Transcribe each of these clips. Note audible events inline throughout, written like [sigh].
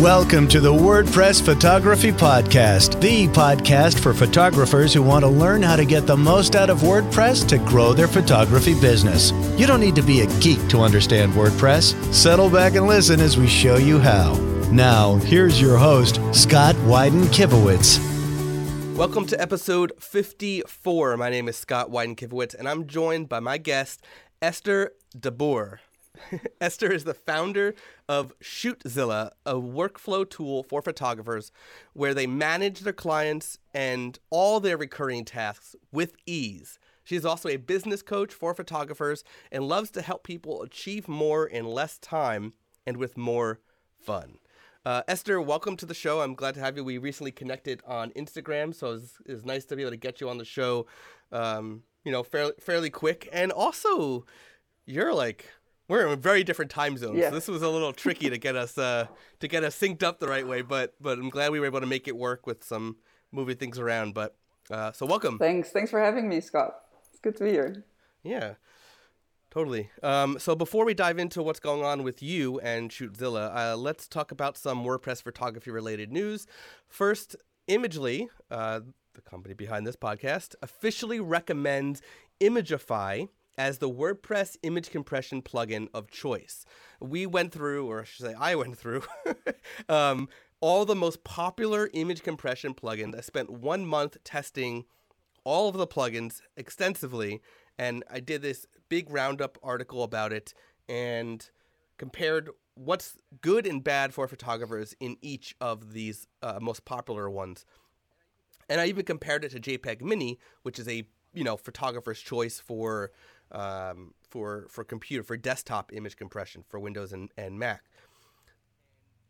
Welcome to the WordPress Photography Podcast, the podcast for photographers who want to learn how to get the most out of WordPress to grow their photography business. You don't need to be a geek to understand WordPress. Settle back and listen as we show you how. Now, here's your host, Scott Wyden Kivowitz. Welcome to episode 54. My name is Scott Wyden Kivowitz, and I'm joined by my guest, Esther de Boer. [laughs] Esther is the founder of Shootzilla, a workflow tool for photographers where they manage their clients and all their recurring tasks with ease. She is also a business coach for photographers and loves to help people achieve more in less time and with more fun. Uh, Esther, welcome to the show. I'm glad to have you. We recently connected on Instagram, so it's, it's nice to be able to get you on the show, um, you know, fairly, fairly quick. And also, you're like we're in very different time zones. Yeah. So this was a little tricky to get us uh, to get us synced up the right way, but but I'm glad we were able to make it work with some moving things around. But uh, so welcome. Thanks. Thanks for having me, Scott. It's good to be here. Yeah. Totally. Um, so before we dive into what's going on with you and Shootzilla, uh, let's talk about some WordPress photography related news. First, Imagely, uh, the company behind this podcast, officially recommends Imagify as the WordPress image compression plugin of choice. We went through, or I should say, I went through, [laughs] um, all the most popular image compression plugins. I spent one month testing all of the plugins extensively, and I did this big roundup article about it and compared what's good and bad for photographers in each of these uh, most popular ones. And I even compared it to JPEG Mini, which is a you know photographer's choice for um, for for computer for desktop image compression for Windows and, and Mac.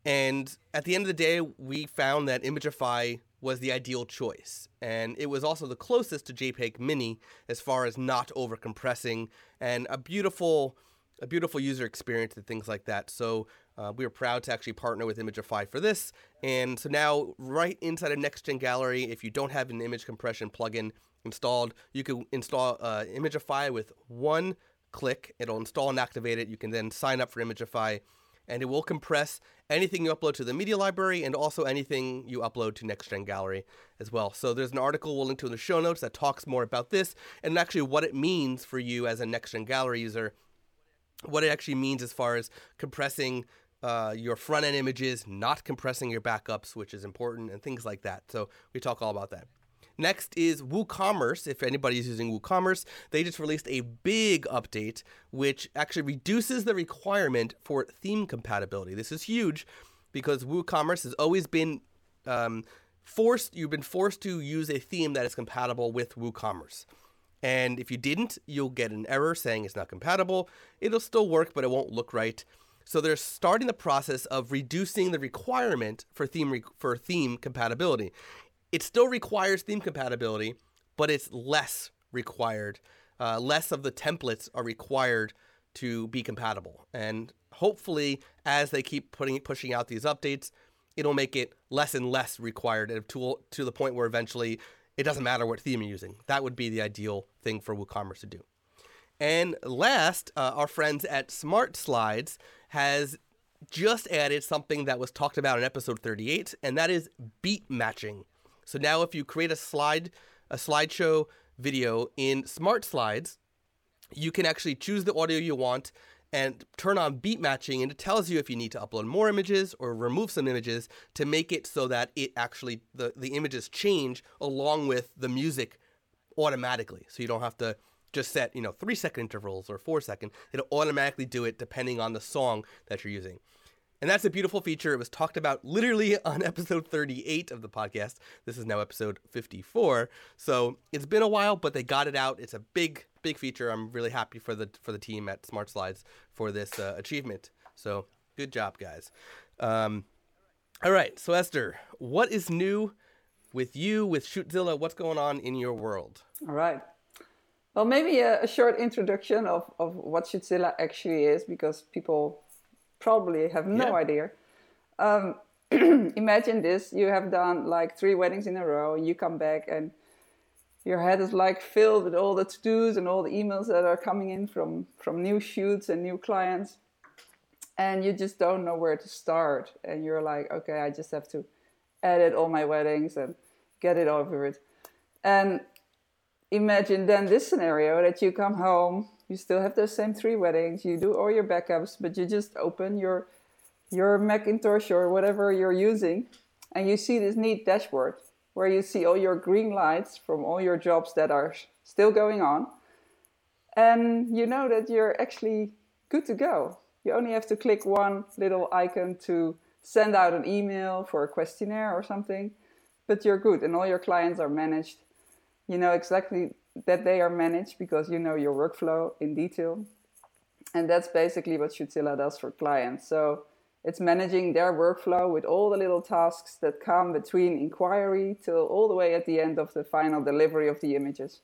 And at the end of the day, we found that Imagify was the ideal choice, and it was also the closest to JPEG Mini as far as not over compressing and a beautiful a beautiful user experience and things like that. So uh, we were proud to actually partner with Imagify for this. And so now, right inside of NextGen Gallery, if you don't have an image compression plugin, installed. You can install uh, Imagify with one click. It'll install and activate it. You can then sign up for Imagify, and it will compress anything you upload to the media library and also anything you upload to NextGen Gallery as well. So there's an article we'll link to in the show notes that talks more about this and actually what it means for you as a NextGen Gallery user, what it actually means as far as compressing uh, your front end images, not compressing your backups, which is important, and things like that. So we talk all about that. Next is WooCommerce. If anybody is using WooCommerce, they just released a big update which actually reduces the requirement for theme compatibility. This is huge because WooCommerce has always been um, forced. You've been forced to use a theme that is compatible with WooCommerce. And if you didn't, you'll get an error saying it's not compatible. It'll still work, but it won't look right. So they're starting the process of reducing the requirement for theme re- for theme compatibility. It still requires theme compatibility, but it's less required. Uh, less of the templates are required to be compatible. And hopefully, as they keep putting pushing out these updates, it'll make it less and less required to to the point where eventually it doesn't matter what theme you're using. That would be the ideal thing for WooCommerce to do. And last, uh, our friends at Smart Slides has just added something that was talked about in episode 38, and that is beat matching. So now if you create a slide, a slideshow video in Smart Slides, you can actually choose the audio you want and turn on beat matching and it tells you if you need to upload more images or remove some images to make it so that it actually the, the images change along with the music automatically so you don't have to just set you know three second intervals or four second it'll automatically do it depending on the song that you're using and that's a beautiful feature. It was talked about literally [laughs] on episode 38 of the podcast. This is now episode 54. So it's been a while, but they got it out. It's a big, big feature. I'm really happy for the for the team at Smart Slides for this uh, achievement. So good job, guys. Um, all right. So Esther, what is new with you with Shootzilla? What's going on in your world? All right. Well, maybe a, a short introduction of, of what Shootzilla actually is, because people probably have no yeah. idea. Um, [clears throat] imagine this: you have done like three weddings in a row, and you come back and your head is like filled with all the to-dos and all the emails that are coming in from from new shoots and new clients. and you just don't know where to start. And you're like, okay, I just have to edit all my weddings and get it over it. And imagine then this scenario that you come home, you still have those same three weddings, you do all your backups, but you just open your your Macintosh or whatever you're using, and you see this neat dashboard where you see all your green lights from all your jobs that are still going on. And you know that you're actually good to go. You only have to click one little icon to send out an email for a questionnaire or something, but you're good and all your clients are managed you know exactly that they are managed because you know your workflow in detail. And that's basically what Shootzilla does for clients. So it's managing their workflow with all the little tasks that come between inquiry till all the way at the end of the final delivery of the images.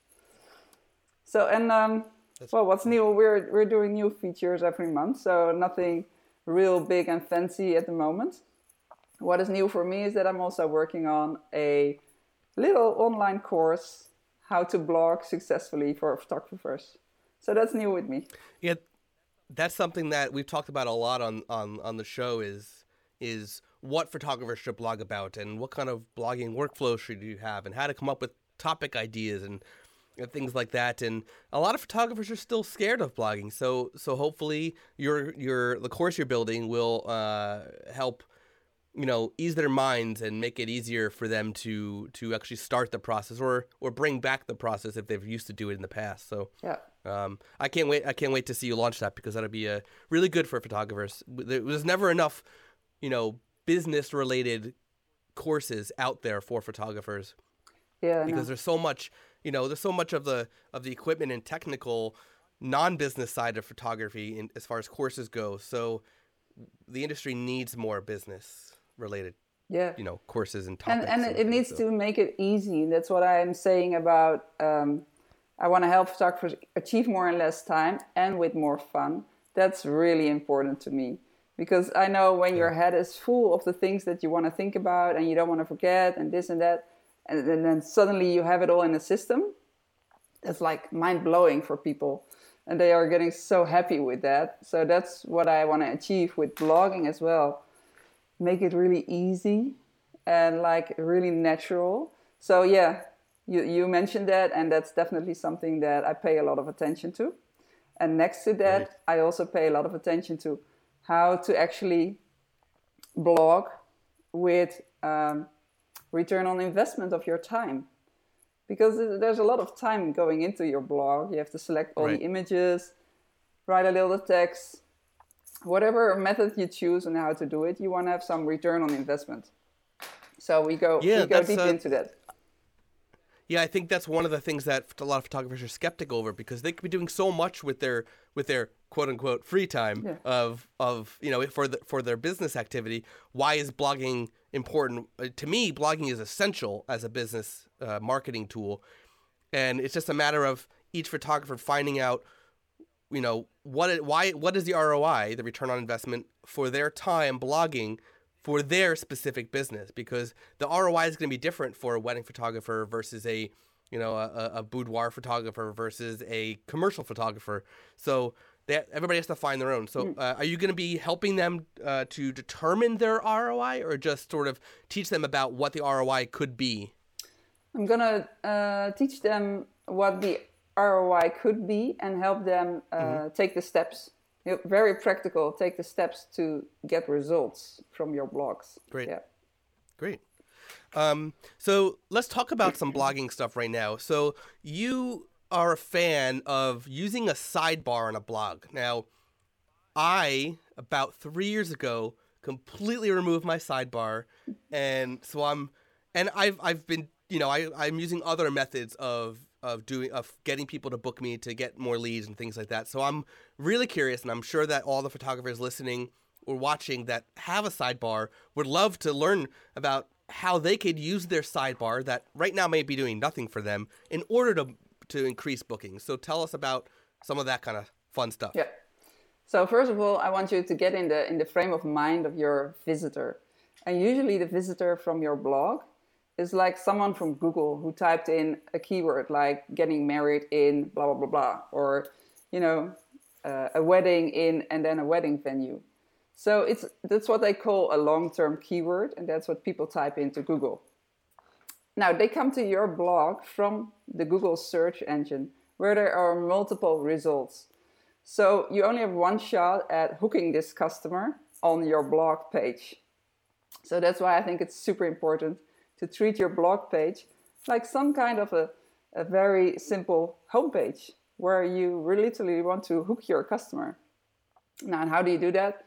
So and um, well, what's new? We're we're doing new features every month, so nothing real big and fancy at the moment. What is new for me is that I'm also working on a little online course how to blog successfully for photographers. So that's new with me. Yeah, that's something that we've talked about a lot on on on the show is is what photographers should blog about and what kind of blogging workflow should you have and how to come up with topic ideas and, and things like that and a lot of photographers are still scared of blogging so so hopefully your your the course you're building will uh, help you know ease their minds and make it easier for them to to actually start the process or or bring back the process if they've used to do it in the past. So yeah. um, I can't wait I can't wait to see you launch that because that'll be a really good for photographers. There was never enough you know business related courses out there for photographers. Yeah because there's so much you know there's so much of the of the equipment and technical non-business side of photography in, as far as courses go. So the industry needs more business related yeah. you know courses and topics and, and, it needs so. to make it easy. That's what i'm saying about um, i want to help photographers achieve more in less time and with more fun. That's really important to me because i know when yeah. your head is full of the things that you want to think about and you don't want to forget and this and that and, and then suddenly you have it all in a system it's like mind-blowing for people. And they are getting so happy with that. So that's what i want to achieve with blogging as well make it really easy and like really natural. So yeah, you, you mentioned that, and that's definitely something that I pay a lot of attention to. And next to that, right. I also pay a lot of attention to how to actually blog with um, return on investment of your time. Because there's a lot of time going into your blog. You have to select all right. the images, write a little text, whatever method you choose and how to do it, you want to have some return on investment. So we go yeah, we go deep uh, into that. Yeah, I think that's one of the things that a lot of photographers are skeptical over because they could be doing so much with their with their quote unquote free time yeah. of of you know for the, for their business activity. Why is blogging important? Uh, to me, blogging is essential as a business uh, marketing tool, and it's just a matter of each photographer finding out you know what why what is the ROI, the return on investment for their time blogging for their specific business because the ROI is going to be different for a wedding photographer versus a you know a, a boudoir photographer versus a commercial photographer. So that everybody has to find their own. So, hmm. uh, are you going to be helping them uh, to determine their ROI, or just sort of teach them about what the ROI could be? I'm going to uh, teach them what the ROI could be and help them uh, mm-hmm. take the steps. You know, very practical. Take the steps to get results from your blogs. Great. Yeah. Great. Um, so let's talk about some blogging stuff right now. So you are a fan of using a sidebar on a blog. Now, I about three years ago completely removed my sidebar, [laughs] and so I'm, and I've I've been you know I I'm using other methods of of doing of getting people to book me to get more leads and things like that. So I'm really curious, and I'm sure that all the photographers listening or watching that have a sidebar would love to learn about how they could use their sidebar that right now may be doing nothing for them in order to to increase bookings. So tell us about some of that kind of fun stuff. Yeah. So first of all, I want you to get in the in the frame of mind of your visitor. And usually the visitor from your blog is like someone from Google who typed in a keyword like getting married in blah blah blah blah or you know uh, a wedding in and then a wedding venue. So it's that's what they call a long-term keyword, and that's what people type into Google. Now they come to your blog from the Google search engine, where there are multiple results. So you only have one shot at hooking this customer on your blog page. So that's why I think it's super important to treat your blog page like some kind of a, a very simple homepage where you literally want to hook your customer. Now, and how do you do that?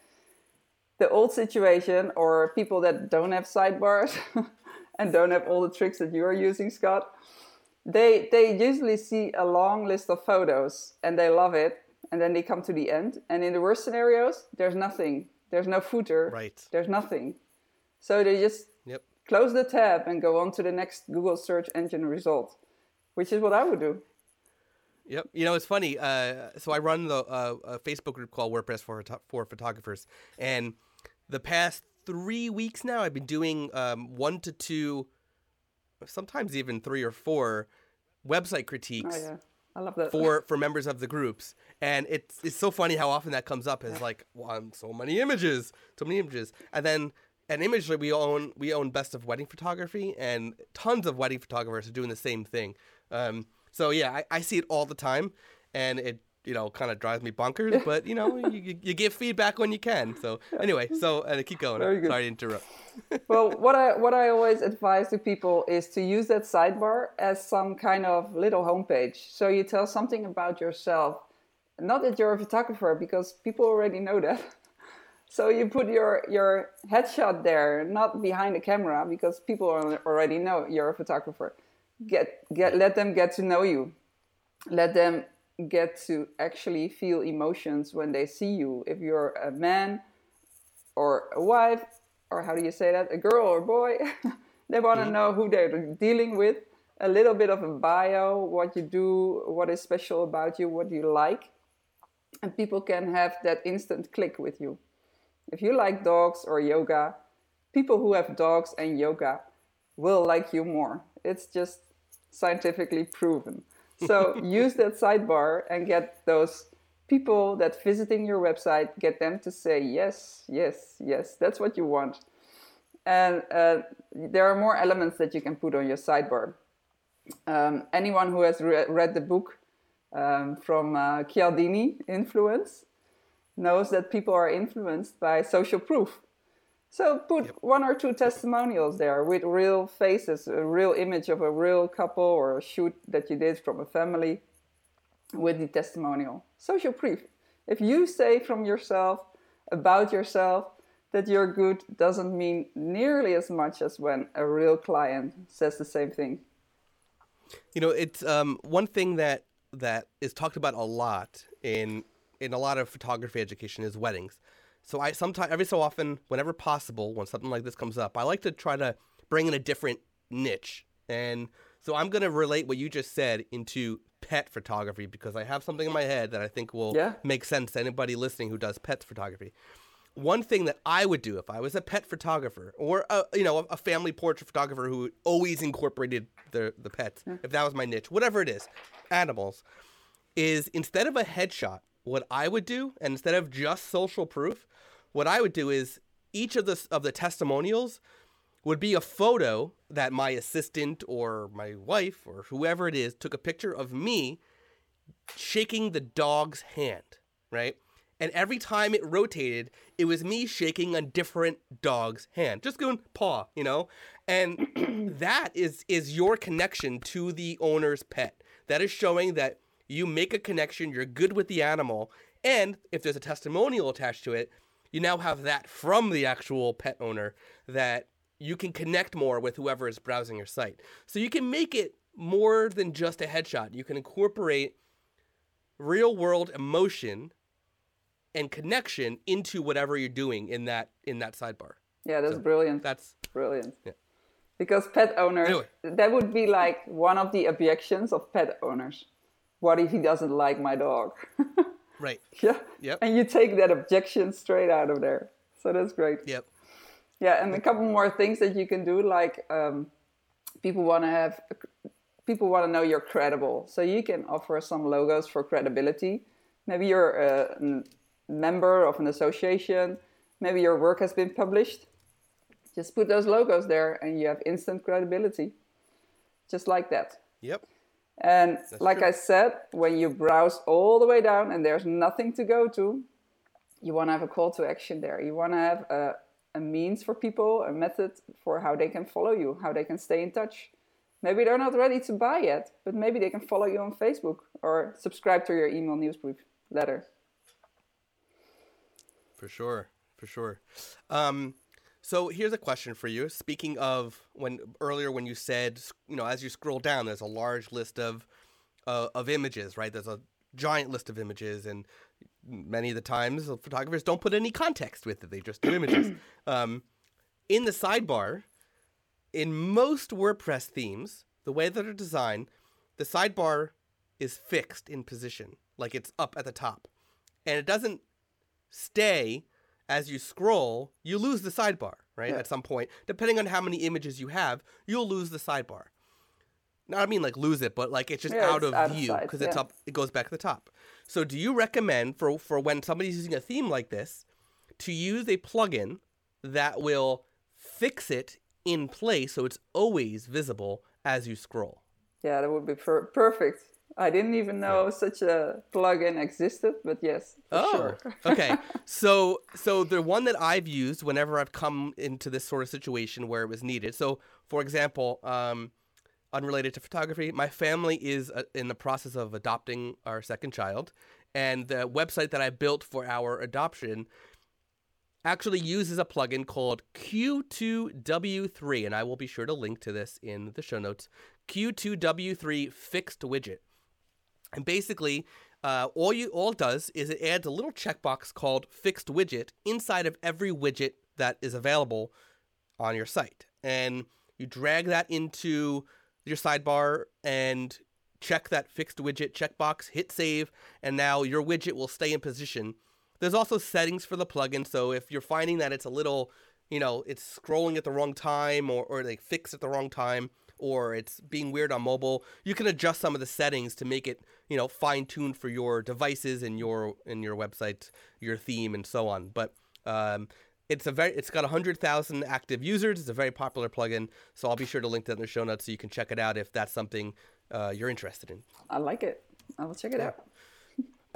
The old situation, or people that don't have sidebars [laughs] and don't have all the tricks that you're using, Scott, they they usually see a long list of photos and they love it, and then they come to the end. And in the worst scenarios, there's nothing. There's no footer. Right. There's nothing. So they just. Close the tab and go on to the next Google search engine result, which is what I would do. Yep. You know, it's funny. Uh, so I run the uh, a Facebook group called WordPress for for photographers, and the past three weeks now, I've been doing um, one to two, sometimes even three or four, website critiques Oh yeah, I love that. for [laughs] for members of the groups, and it's it's so funny how often that comes up as like, well, I'm so many images, so many images, and then an image we own we own best of wedding photography, and tons of wedding photographers are doing the same thing. Um, so yeah, I, I see it all the time, and it you know kind of drives me bonkers, [laughs] but you know you, you, give feedback when you can. So anyway, so and keep going. Sorry to interrupt. [laughs] well, what I what I always advise to people is to use that sidebar as some kind of little homepage. So you tell something about yourself, not that you're a photographer because people already know that. [laughs] So you put your your headshot there, not behind the camera because people already know you're a photographer. Get get let them get to know you. Let them get to actually feel emotions when they see you. If you're a man or a wife, or how do you say that, a girl or boy, [laughs] they want to mm-hmm. know who they're dealing with, a little bit of a bio, what you do, what is special about you, what you like, and people can have that instant click with you. If you like dogs or yoga, people who have dogs and yoga will like you more. It's just scientifically proven. So [laughs] use that sidebar and get those people that visiting your website, get them to say yes, yes, yes. That's what you want. And uh, there are more elements that you can put on your sidebar. Um, anyone who has re- read the book um, from uh, Cialdini, Influence, knows that people are influenced by social proof. So put one or two testimonials there with real faces, a real image of a real couple or a shoot that you did from a family with the testimonial. Social proof. If you say from yourself, about yourself, that you're good doesn't mean nearly as much as when a real client says the same thing. You know, it's um, one thing that that is talked about a lot in in a lot of photography education is weddings. So I sometimes every so often, whenever possible, when something like this comes up, I like to try to bring in a different niche. And so I'm going to relate what you just said into pet photography because I have something in my head that I think will Yeah. make sense to anybody listening who does pet photography. One thing that I would do if I was a pet photographer or a, you know a family portrait photographer who always incorporated the the pets, hmm. if that was my niche, whatever it is, animals, is instead of a headshot, what I would do, and instead of just social proof, what I would do is each of the of the testimonials would be a photo that my assistant or my wife or whoever it is took a picture of me shaking the dog's hand, right? And every time it rotated, it was me shaking a different dog's hand, just going paw, you know. And [clears throat] that is is your connection to the owner's pet. That is showing that you make a connection, you're good with the animal, and if there's a testimonial attached to it, you now have that from the actual pet owner that you can connect more with whoever is browsing your site. So you can make it more than just a headshot. You can incorporate real world emotion and connection into whatever you're doing in that in that sidebar. Yeah, that's brilliant. That's brilliant. Yeah. Because pet owners, Anyway. that would be like one of the objections of pet owners. What if he doesn't like my dog? [laughs] right. yeah. Yep. And you take that objection straight out of there. So that's great. Yep. Yeah, and a couple more things that you can do, like um, people want to have, people want to know you're credible. So you can offer some logos for credibility. Maybe you're a member of an association, maybe your work has been published. Just put those logos there and you have instant credibility. Just like that. Yep. And That's like true. I said, when you browse all the way down and there's nothing to go to, you want to have a call to action there. You want to have a, a means for people, a method for how they can follow you, how they can stay in touch. Maybe they're not ready to buy yet, but maybe they can follow you on Facebook or subscribe to your email newsletter. For sure, for sure. Um, so here's a question for you. Speaking of when earlier when you said, you know, as you scroll down, there's a large list of uh, of images, right? There's a giant list of images, and many of the times photographers don't put any context with it; they just do images. [clears throat] Um, in the sidebar, in most WordPress themes, the way that they're designed, the sidebar is fixed in position, like it's up at the top, and it doesn't stay as you scroll, you lose the sidebar, right? Yeah. At some point, depending on how many images you have, you'll lose the sidebar. Not I mean like lose it, but like it's just yeah, out it's of out view because yeah. it's up. It goes back to the top. So, do you recommend for for when somebody's using a theme like this to use a plugin that will fix it in place so it's always visible as you scroll? Yeah, that would be per- perfect. I didn't even know such a plugin existed, but yes. oh, sure. [laughs] okay. [laughs] So, so the one that I've used whenever I've come into this sort of situation where it was needed. So, for example, um, unrelated to photography, my family is uh, in the process of adopting our second child, and the website that I built for our adoption actually uses a plugin called Q2W3, and I will be sure to link to this in the show notes. Q2W3 fixed widget. And basically, uh, all you all does is it adds a little checkbox called fixed widget inside of every widget that is available on your site. And you drag that into your sidebar and check that fixed widget checkbox, hit save, and now your widget will stay in position. There's also settings for the plugin, so if you're finding that it's a little, you know, it's scrolling at the wrong time or, or they fix at the wrong time, or it's being weird on mobile, you can adjust some of the settings to make it, you know, fine tuned for your devices and your and your website, your theme, and so on. But um, it's a very it's got 100,000 active users. It's a very popular plugin, so I'll be sure to link that in the show notes so you can check it out if that's something uh, you're interested in. I like it. I will check it yeah.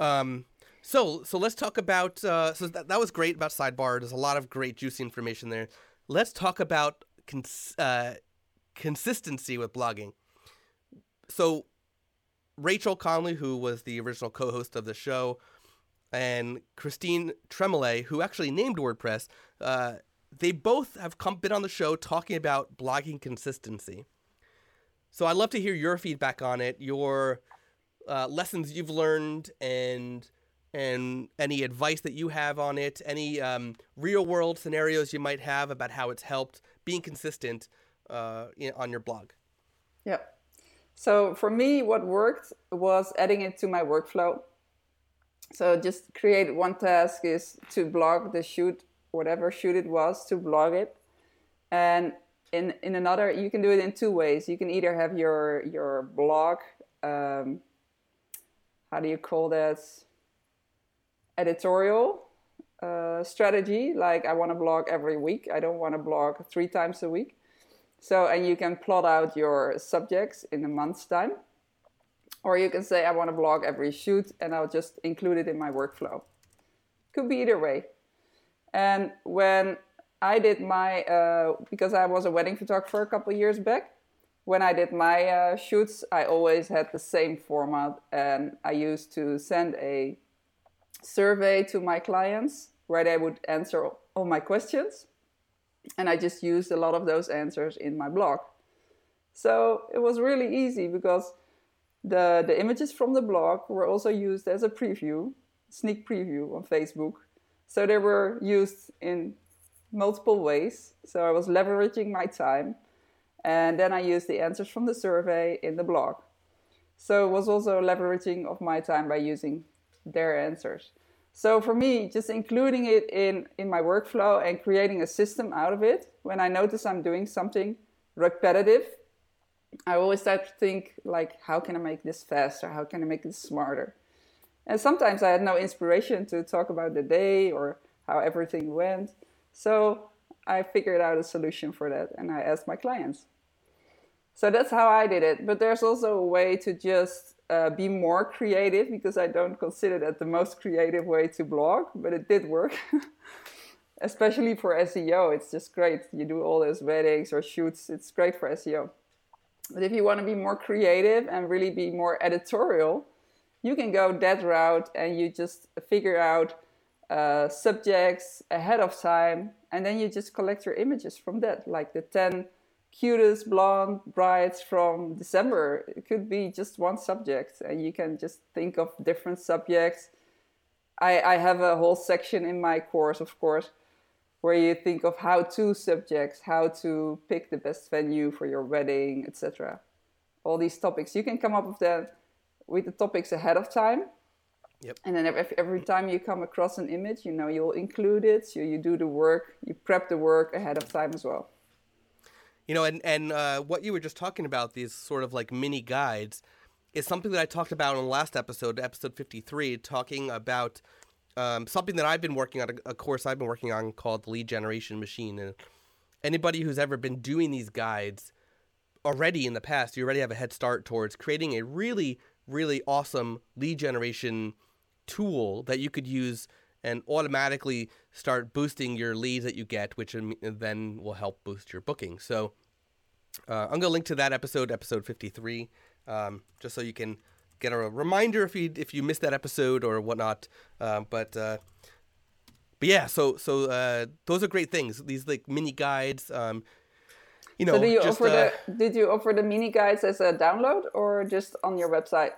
out. [laughs] um, so so let's talk about uh, so that, that was great about sidebar. There's a lot of great juicy information there. Let's talk about cons- uh, consistency with blogging. So, Rachel Conley, who was the original co host of the show, and Christine Tremoulet, who actually named WordPress, uh, they both have come been on the show talking about blogging consistency. So I'd love to hear your feedback on it, your uh, lessons you've learned, and and any advice that you have on it, any um, real world scenarios you might have about how it's helped being consistent uh, in, on your blog? Yeah. So for me, what worked was adding it to my workflow. So just create one task is to blog the shoot, whatever shoot it was, to blog it. And in, in another, you can do it in two ways. You can either have your, your blog, um, how do you call that? Editorial uh, strategy. Like I want to blog every week. I don't want to blog three times a week. So, and you can plot out your subjects in a month's time. Or you can say, I want to blog every shoot and I'll just include it in my workflow. Could be either way. And when I did my, uh, because I was a wedding photographer a couple years back, when I did my uh, shoots, I always had the same format and I used to send a survey to my clients where they would answer all my questions and I just used a lot of those answers in my blog. So it was really easy because the, the images from the blog were also used as a preview, sneak preview on Facebook. So they were used in multiple ways. So I was leveraging my time. And then I used the answers from the survey in the blog. So it was also leveraging of my time by using their answers. So for me, just including it in, in my workflow and creating a system out of it, when I notice I'm doing something repetitive, I always start to think like, how can I make this faster? How can I make this smarter? And sometimes I had no inspiration to talk about the day or how everything went. So I figured out a solution for that and I asked my clients. So that's how I did it. But there's also a way to just uh, be more creative because I don't consider that the most creative way to blog, but it did work. [laughs] Especially for SEO, it's just great. You do all those weddings or shoots, it's great for SEO. But if you want to be more creative and really be more editorial, you can go that route and you just figure out uh, subjects ahead of time and then you just collect your images from that like the 10 cutest blonde brides from december it could be just one subject and you can just think of different subjects i, I have a whole section in my course of course where you think of how to subjects how to pick the best venue for your wedding etc all these topics you can come up with that with the topics ahead of time Yep. And then every, every time you come across an image, you know, you'll include it. So you do the work, you prep the work ahead of time as well. You know, and, and uh, what you were just talking about, these sort of like mini guides, is something that I talked about in the last episode, episode 53, talking about um, something that I've been working on, a, course I've been working on called Lead Generation Machine. And anybody who's ever been doing these guides already in the past, you already have a head start towards creating a really, really awesome lead generation tool that you could use and automatically start boosting your leads that you get, which then will help boost your booking. So uh, I'm going to link to that episode, episode 53, um, just so you can get a reminder if you if you missed that episode or whatnot. Uh, but uh, but yeah, so so uh, those are great things. These like mini guides. Um, you know, so do you just, offer the uh, did you offer the mini guides as a download or just on your website?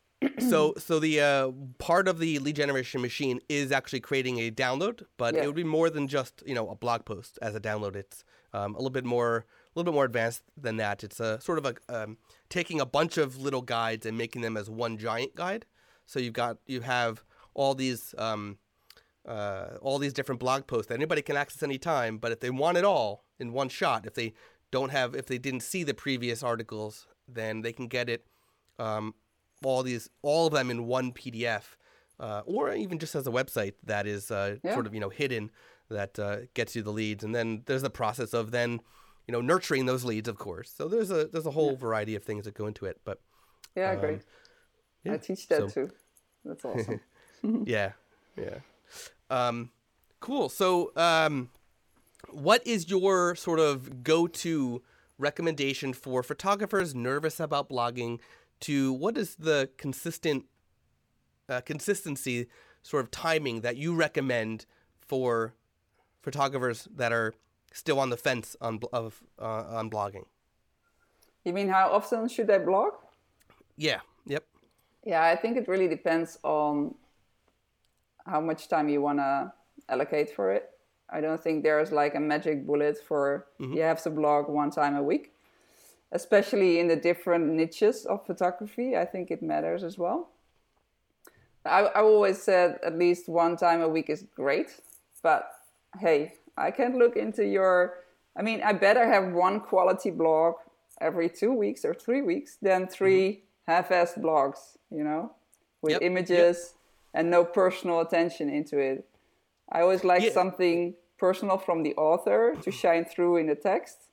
[clears throat] so so the uh, part of the lead generation machine is actually creating a download, but Yeah. it would be more than just you know a blog post as a download. It's um, a little bit more little bit more advanced than that. It's a sort of a um, taking a bunch of little guides and making them as one giant guide. So you've got you have all these um, uh, all these different blog posts that anybody can access anytime. But if they want it all in one shot, if they don't have if they didn't see the previous articles, then they can get it um, all these all of them in one PDF, uh, or even just as a website that is uh, Yeah. sort of you know hidden that uh, gets you the leads, and then there's the process of then you know nurturing those leads, of course. So there's a there's a whole variety of things that go into it, but Yeah, great. Um, yeah, I teach that so- too. That's [laughs] awesome. [laughs] yeah, yeah. Um, cool. So, um, what is your sort of go-to recommendation for photographers nervous about blogging? To what is the consistent uh, consistency, sort of timing that you recommend for photographers that are still on the fence on of uh, on blogging? you mean how often should I blog? Yeah. Yep. Yeah, I think it really depends on how much time you want to allocate for it. I don't think there's like a magic bullet for you have to blog one time a week, especially in the different niches of photography. I think it matters as well. I, I always said at least one time a week is great, but hey, I can't look into your. I mean, I better have one quality blog every two weeks or three weeks than mm-hmm. 3 half-assed blogs, you know, with Yep, yep. images and no personal attention into it. I always like Yeah. something personal from the author to mm-hmm. shine through in the text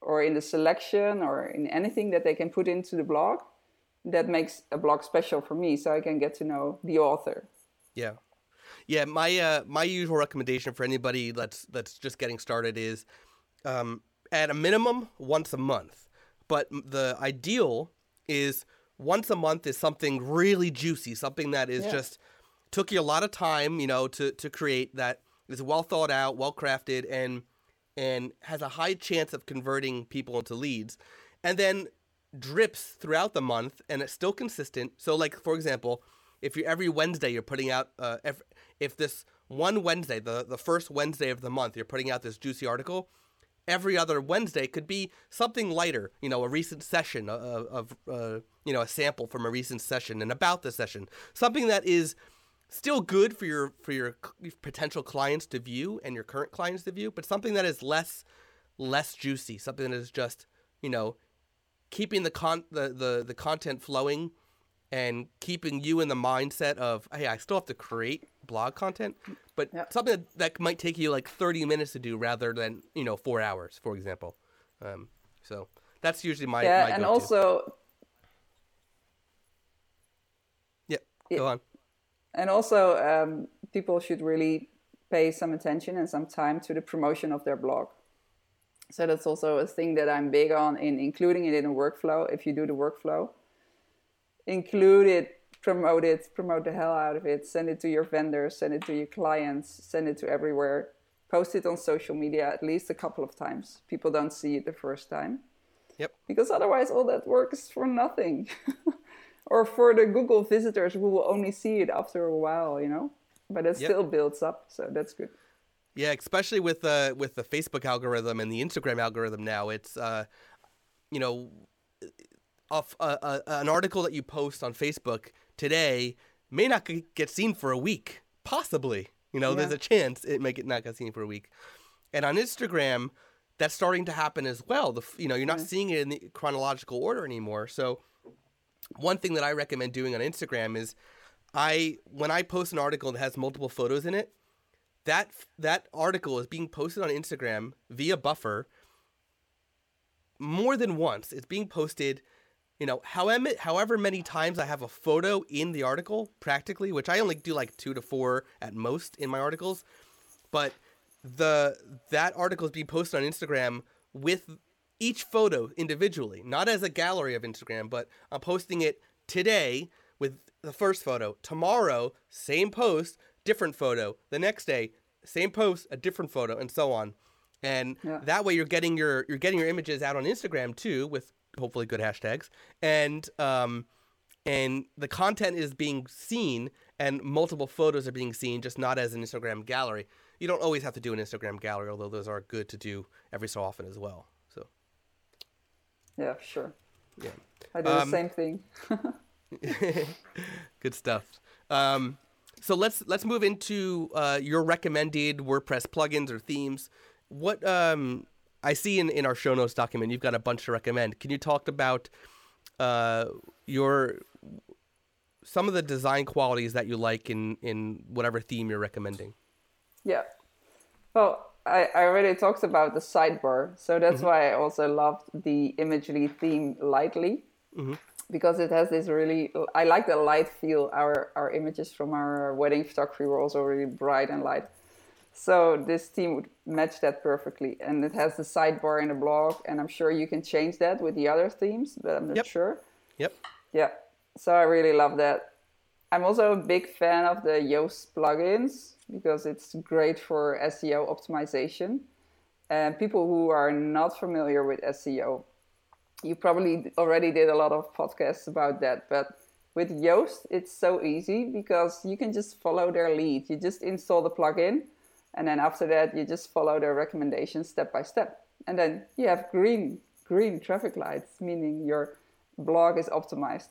or in the selection or in anything that they can put into the blog that makes a blog special for me so I can get to know the author. Yeah. Yeah, my uh, my usual recommendation for anybody that's that's just getting started is um, at a minimum once a month. But the ideal is once a month is something really juicy, something that is Yeah. just took you a lot of time, you know, to to create that is well thought out, well crafted, and and has a high chance of converting people into leads, and then drips throughout the month, and it's still consistent. So, like for example, if you every Wednesday you're putting out, uh, if, if this one Wednesday, the the first Wednesday of the month, you're putting out this juicy article. Every other Wednesday could be something lighter, you know, a recent session of, of uh, you know, a sample from a recent session and about the session, something that is still good for your for your potential clients to view and your current clients to view, but something that is less less juicy, something that is just you know keeping the con the, the the content flowing and keeping you in the mindset of hey I still have to create blog content, but Yep. something that, that might take you like 30 minutes to do rather than you know four hours, for example. Um, so that's usually my yeah, my and go-to. also Yep. Yeah. Go on. and also um, people should really pay some attention and some time to the promotion of their blog. So that's also a thing that I'm big on in including it in a workflow. If you do the workflow, include it, promote it, promote the hell out of it, send it to your vendors, send it to your clients, send it to everywhere. Post it on social media at least a couple of times. People don't see it the first time Yep. because otherwise all that work is for nothing. [laughs] or for the Google visitors who will only see it after a while, you know. But it Yep. still builds up, so that's good. Yeah, especially with uh, with the Facebook algorithm and the Instagram algorithm now, it's uh, you know, off uh, uh, an article that you post on Facebook today may not get seen for a week, possibly. You know, there's a chance it may get not get seen for a week, and on Instagram, that's starting to happen as well. The you know you're not seeing it in the chronological order anymore. So one thing that I recommend doing on Instagram is I when I post an article that has multiple photos in it, that that article is being posted on Instagram via Buffer more than once. It's being posted, you know, however however many times I have a photo in the article, practically, which I only do like two to four at most in my articles, but the that article is being posted on Instagram with each photo individually, not as a gallery of Instagram, but I'm posting it today with the first photo. Tomorrow, same post, different photo. The next day, same post, a different photo, and so on. And Yeah. that way, you're getting your you're getting your images out on Instagram too, with hopefully good hashtags, and um, and the content is being seen, and multiple photos are being seen, just not as an Instagram gallery. You don't always have to do an Instagram gallery, although those are good to do every so often as well. So Yeah, sure. yeah. I do Um, the same thing. [laughs] Good stuff. Um, so let's let's move into uh, your recommended WordPress plugins or themes. What um, I see in, in our show notes document, you've got a bunch to recommend. Can you talk about uh, your some of the design qualities that you like in in whatever theme you're recommending? Yeah. Well, I, I already talked about the sidebar, so that's why I also loved the Imagely theme lightly, because it has this really. I like the light feel. Our our images from our wedding photography were also really bright and light, so this theme would match that perfectly. And it has the sidebar in the blog, and I'm sure you can change that with the other themes, but I'm not Yep. sure. Yep. Yeah, so I really love that. I'm also a big fan of the Yoast plugins because it's great for SEO optimization. And people who are not familiar with SEO, you probably already did a lot of podcasts about that. But with Yoast, it's so easy because you can just follow their lead. You just install the plugin, and then after that, you just follow their recommendations step by step. And then you have green green traffic lights, meaning your blog is optimized.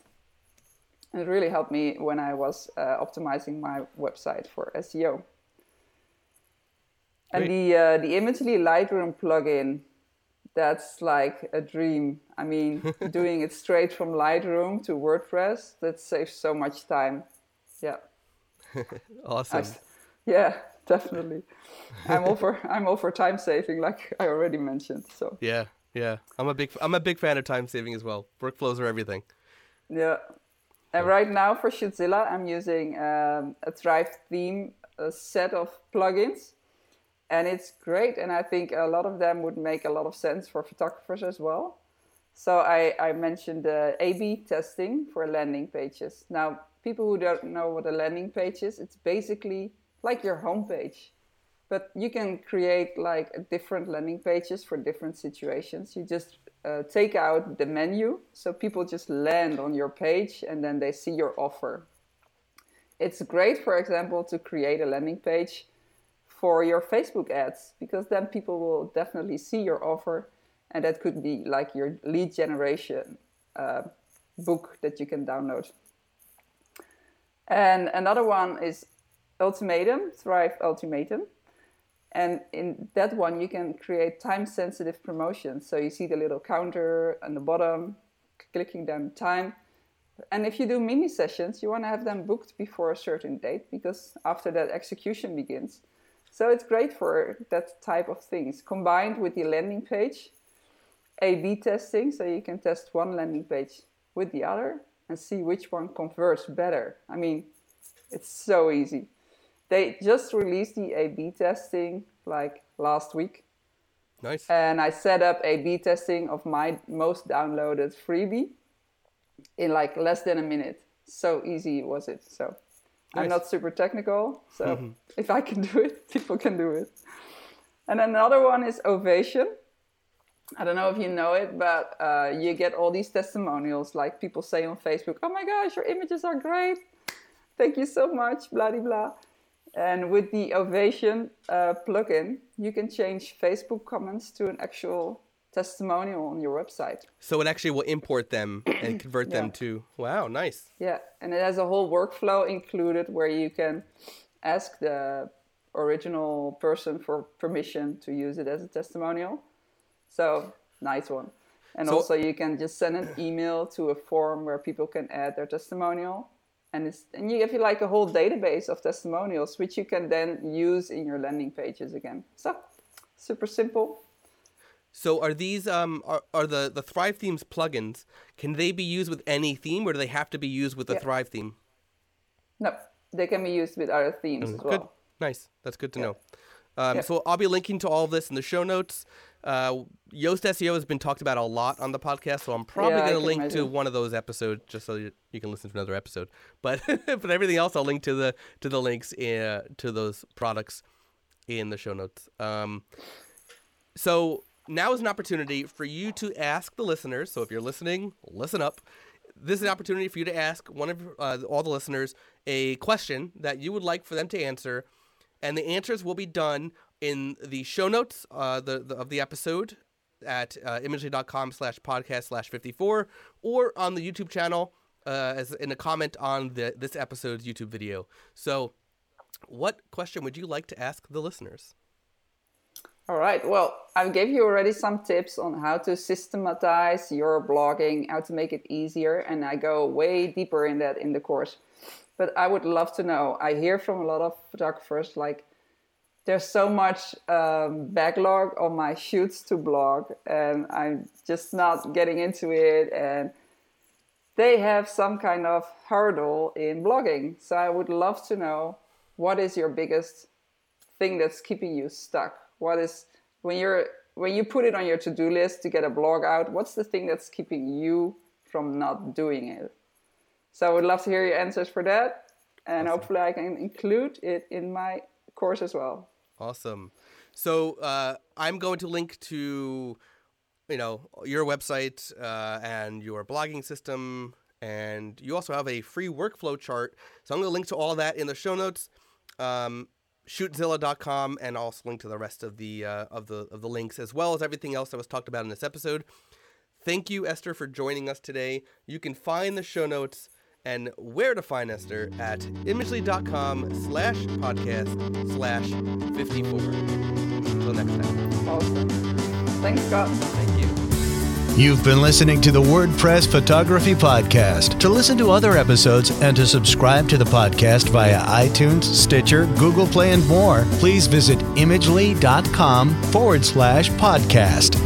And it really helped me when I was uh, optimizing my website for SEO. And the uh, the Imagely Lightroom plugin, that's like a dream. I mean, [laughs] doing it straight from Lightroom to WordPress, that saves so much time. Yeah, [laughs] Awesome. I- yeah, [laughs] definitely. I'm all for I'm all for time saving, like I already mentioned. So Yeah. Yeah. I'm a big I'm a big fan of time saving as well. Workflows are everything. Yeah. And right now for Shootzilla, I'm using um, a Thrive theme a set of plugins. And it's great. And I think a lot of them would make a lot of sense for photographers as well. So I, I mentioned the A B testing for landing pages. Now, people who don't know what a landing page is, it's basically like your homepage. But you can create like different landing pages for different situations. You just uh, take out the menu so people just land on your page and then they see your offer. It's great, for example, to create a landing page for your Facebook ads because then people will definitely see your offer and that could be like your lead generation uh, book that you can download. And another one is Ultimatum, Thrive Ultimatum. And in that one, you can create time sensitive promotions. So you see the little counter on the bottom, clicking down time. and if you do mini sessions, you want to have them booked before a certain date because after that execution begins. So it's great for that type of things combined with the landing page, A B testing, so you can test one landing page with the other and see which one converts better. I mean, it's so easy. They just released the A B testing like last week. Nice. And I set up A B testing of my most downloaded freebie in like less than a minute. So easy was it. So nice. I'm not super technical. So mm-hmm. if I can [laughs] do it, people can do it. And another one is Ovation. I don't know if you know it, but uh, you get all these testimonials, like people say on Facebook, "Oh my gosh, your images are great! Thank you so much!" Blah blah blah. And with the Ovation uh, plugin, you can change Facebook comments to an actual testimonial on your website. So it actually will import them and [clears throat] convert yeah. them to wow, nice. Yeah, and it has a whole workflow included where you can ask the original person for permission to use it as a testimonial. So nice one. And so, also you can just send an email to a form where people can add their testimonial. And, it's, and you give you like a whole database of testimonials, which you can then use in your landing pages again. So super simple. So are these um are, are the the Thrive themes plugins? Can they be used with any theme, or do they have to be used with the yeah. Thrive theme? No, they can be used with other themes mm, as well. Good, nice. That's good to yeah. know. Um, yeah. So I'll be linking to all of this in the show notes. Uh, Yoast SEO has been talked about a lot on the podcast, so I'm probably yeah, going to link imagine. to one of those episodes just so you, you, can listen to another episode. But [laughs] but everything else, I'll link to the to the links in, uh, to those products in the show notes. Um, so now is an opportunity for you to ask the listeners. So if you're listening, listen up. This is an opportunity for you to ask one of uh, all the listeners a question that you would like for them to answer, and the answers will be done in the show notes uh, the, the, of the episode at uh, imagely.com slash podcast slash 54 or on the YouTube channel uh, as in a comment on the, this episode's YouTube video. So, what question would you like to ask the listeners? All right. Well, I gave you already some tips on how to systematize your blogging, how to make it easier, and I go way deeper in that in the course. But I would love to know. I hear from a lot of photographers like, there's so much um, backlog on my shoots to blog, and I'm just not getting into it. And they have some kind of hurdle in blogging. So I would love to know what is your biggest thing that's keeping you stuck? What is when you're when you put it on your to-do list to get a blog out, what's the thing that's keeping you from not doing it? So I would love to hear your answers for that. And awesome. hopefully I can include it in my course as well. Awesome. So uh, I'm going to link to, you know, your website uh, and your blogging system, and you also have a free workflow chart. So I'm going to link to all that in the show notes. Um, shootzilla.com and also link to the rest of the uh, of the of the links as well as everything else that was talked about in this episode. Thank you, Esther, for joining us today. You can find the show notes and where to find Esther at imagely.com slash podcast slash 54. Until next time. Awesome. Thanks, Scott. Thank you. You've been listening to the WordPress Photography Podcast. To listen to other episodes and to subscribe to the podcast via iTunes, Stitcher, Google Play, and more, please visit imagely.com forward slash podcast.